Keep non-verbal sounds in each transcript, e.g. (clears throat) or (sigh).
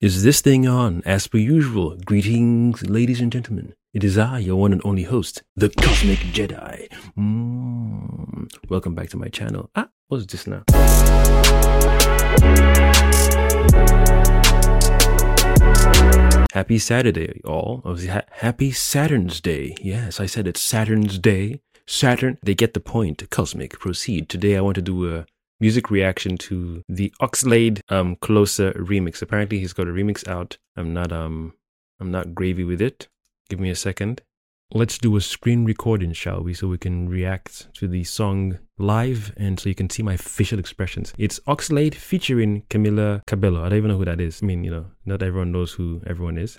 Is this thing on? As per usual, greetings, ladies and gentlemen. It is I, your one and only host, the Kosmic Jedi. Mm. Welcome back to my channel. Ah, what's this now? Happy Saturday, all. Ha- happy Saturn's Day. Yes, I said it's Saturn's Day. Saturn, they get the point. Kosmic, proceed. Today I want to do a music reaction to the Oxlade um Kolosa remix. Apparently he's got a remix out. I'm not um I'm not gravy with it. Give me a second. Let's do a screen recording, shall we, so we can react to the song live and so you can see my facial expressions. It's Oxlade featuring Camila Cabello. I don't even know who that is. I mean, you know, not everyone knows who everyone is.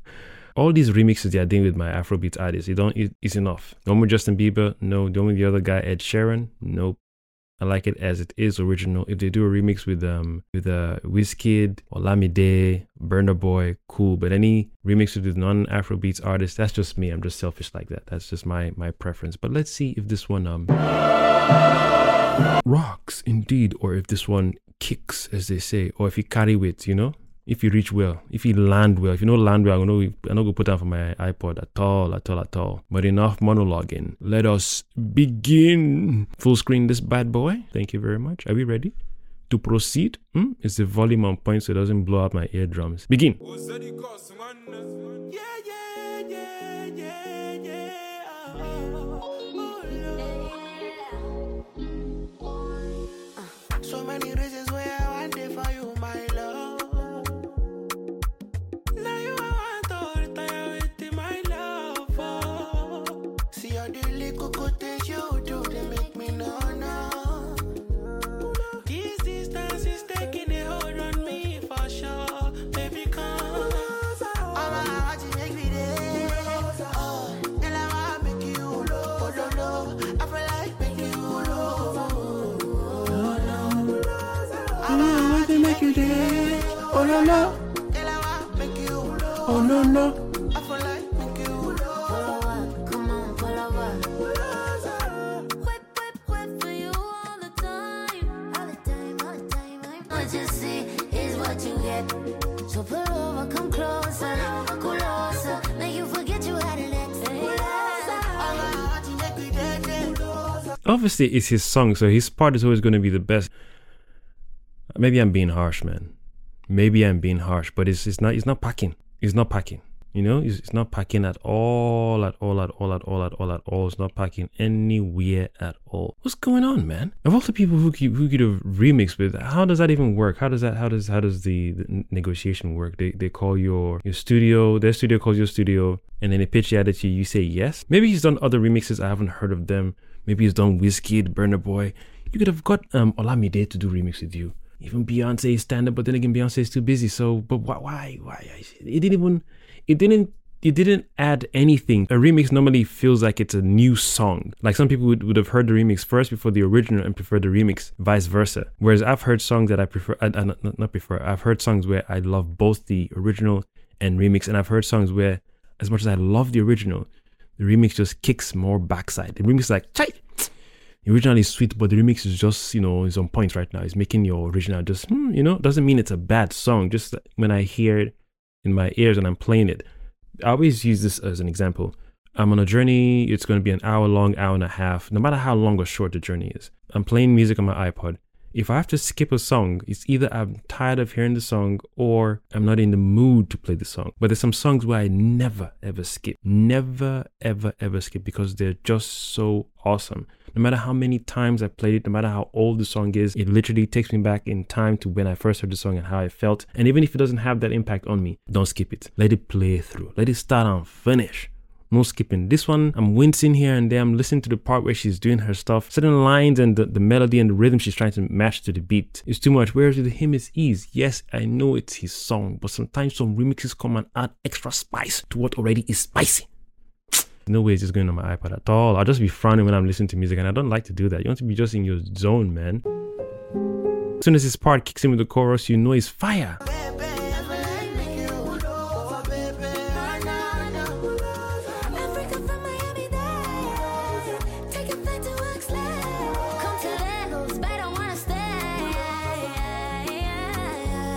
(laughs) All these remixes they are doing with my Afrobeat artists, you don't, it's enough. No more Justin Bieber, no. The only the other guy, Ed Sheeran, nope. I like it as it is original. If they do a remix with um with uh Wizkid or Olamide, Burna Boy, cool. But any remix with non Afrobeats artists, that's just me. I'm just selfish like that. That's just my my preference. But let's see if this one um rocks indeed, or if this one kicks, as they say, or if you carry with, you know if you reach well, if you land well, if you know land well, I'm not gonna put that for my iPod at all, at all, at all. But enough monologuing. Let us begin. Full screen this bad boy. Thank you very much. Are we ready? To proceed, hmm? is the volume on point so it doesn't blow out my eardrums. Begin. So many reasons no no. Oh no no. What you up come on full of you all the time All the time all the time I just see is what you get. So pull over, come closer, closer. Make you forget you had an ex. Obviously, it's his song, so his part is always going to be the best. Maybe I'm being harsh, man. Maybe I'm being harsh, but it's it's not it's not packing. It's not packing. You know, it's, it's not packing at all, at all, at all, at all, at all, at all. It's not packing anywhere at all. What's going on, man? Of all the people who could, who could have remixed with, how does that even work? How does that, how does, how does the, the negotiation work? They, they call your, your studio, their studio calls your studio, and then they pitch it at you. You say yes. Maybe he's done other remixes. I haven't heard of them. Maybe he's done Wizkid, Burna Boy. You could have got um Olamide to do remix with you even Beyonce stand up, but then again, Beyonce is too busy. So, but why, why, why? It didn't even, it didn't, it didn't add anything. A remix normally feels like it's a new song. Like some people would, would have heard the remix first before the original and prefer the remix, vice versa. Whereas I've heard songs that I prefer, I, I, not, not prefer, I've heard songs where I love both the original and remix, and I've heard songs where, as much as I love the original, the remix just kicks more backside. The remix is like, Chai! The original is sweet, but the remix is just, you know, is on point right now. It's making your original just, hmm, you know, doesn't mean it's a bad song. Just when I hear it in my ears and I'm playing it, I always use this as an example. I'm on a journey. It's going to be an hour long, hour and a half, no matter how long or short the journey is. I'm playing music on my iPod. If I have to skip a song, it's either I'm tired of hearing the song or I'm not in the mood to play the song. But there's some songs where I never ever skip. Never ever ever skip because they're just so awesome. No matter how many times I played it, no matter how old the song is, it literally takes me back in time to when I first heard the song and how I felt. And even if it doesn't have that impact on me, don't skip it. Let it play through. Let it start and finish no skipping. This one, I'm wincing here and there. I'm listening to the part where she's doing her stuff. Certain lines and the, the melody and the rhythm she's trying to match to the beat is too much. Whereas with him, it's ease. Yes, I know it's his song, but sometimes some remixes come and add extra spice to what already is spicy. No way it's just going on my iPad at all. I'll just be frowning when I'm listening to music, and I don't like to do that. You want to be just in your zone, man. As soon as this part kicks in with the chorus, you know it's fire.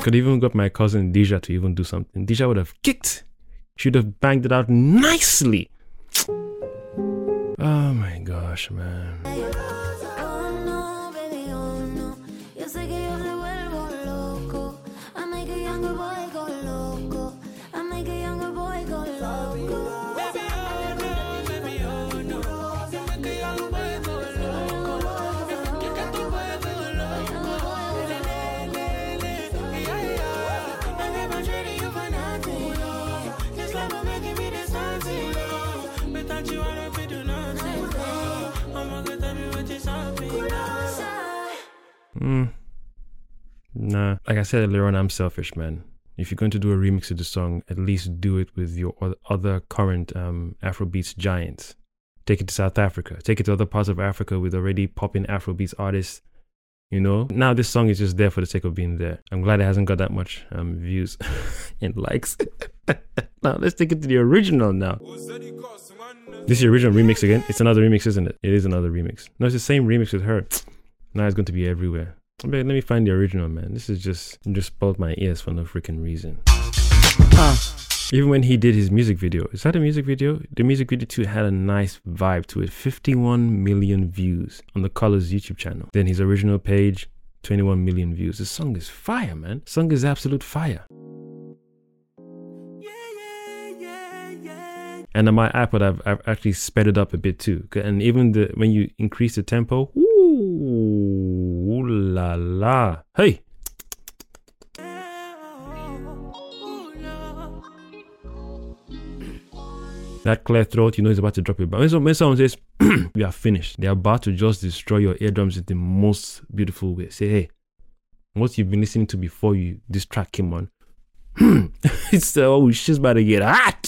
Could even got my cousin Deja to even do something. Deja would have kicked. She'd have banged it out nicely. Oh my gosh, man. Like I said earlier on, I'm selfish, man. If you're going to do a remix of the song, at least do it with your other current um, Afrobeats giants. Take it to South Africa. Take it to other parts of Africa with already popping Afrobeats artists. You know, now this song is just there for the sake of being there. I'm glad it hasn't got that much um, views (laughs) and likes. (laughs) now let's take it to the original now. This is the original remix again. It's another remix, isn't it? It is another remix. No, it's the same remix with her. Now it's going to be everywhere. Let me find the original, man. This is just just spoiled my ears for no freaking reason. Uh. Even when he did his music video, is that a music video? The music video too had a nice vibe to it. 51 million views on the Colors YouTube channel. Then his original page, 21 million views. The song is fire, man. The song is absolute fire. And on my iPod, I've, I've actually sped it up a bit too. And even the when you increase the tempo, ooh, la la, hey. That clear throat, you know, is about to drop it. But when, when someone says, (clears throat) "We are finished," they're about to just destroy your eardrums in the most beautiful way. Say, "Hey, what you've been listening to before you this track came on, (clears throat) it's uh, oh, she's about to get hot."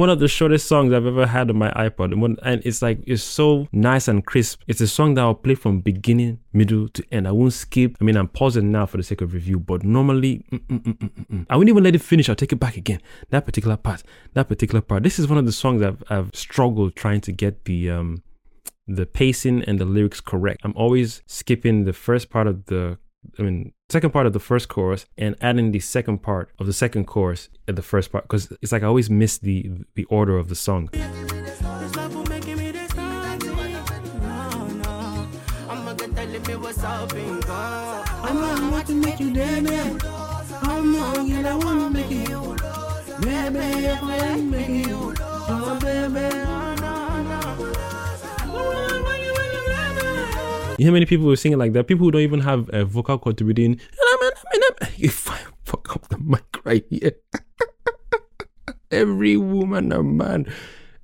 one of the shortest songs I've ever had on my iPod. And it's like, it's so nice and crisp. It's a song that I'll play from beginning, middle to end. I won't skip. I mean, I'm pausing now for the sake of review, but normally, mm, mm, mm, I wouldn't even let it finish. I'll take it back again. That particular part, that particular part. This is one of the songs I've, I've struggled trying to get the, um, the pacing and the lyrics correct. I'm always skipping the first part of the I mean, second part of the first chorus and adding the second part of the second chorus at the first part because it's like I always miss the the order of the song. You how many people were singing like that? People who don't even have a vocal contributing. If I fuck up the mic right here. (laughs) Every woman or man.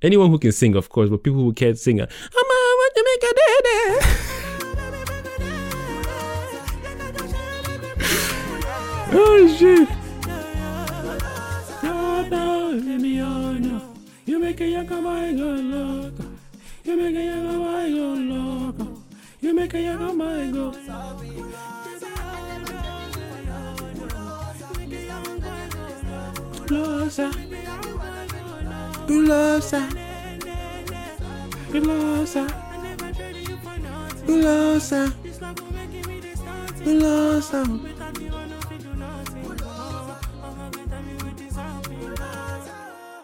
Anyone who can sing, of course, but people who can't sing. I'm want to make a daddy. (laughs) oh shit. You make a young boy go loco. You make a young boy go loco. You make a young go.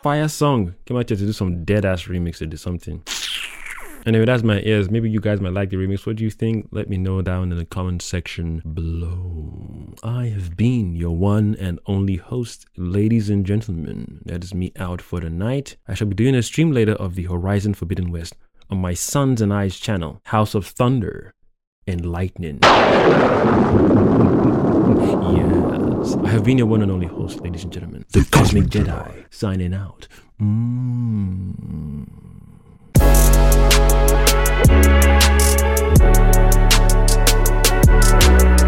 Fire song. Came out here to do some dead ass remix or do something. Anyway, that's my ears. Maybe you guys might like the remix. What do you think? Let me know down in the comment section below. I have been your one and only host, ladies and gentlemen. That is me out for the night. I shall be doing a stream later of the Horizon Forbidden West on my Sons and I's channel, House of Thunder. and Lightning. (laughs) yes, I have been your one and only host, ladies and gentlemen, the Kosmic Jedi, signing out. Mm.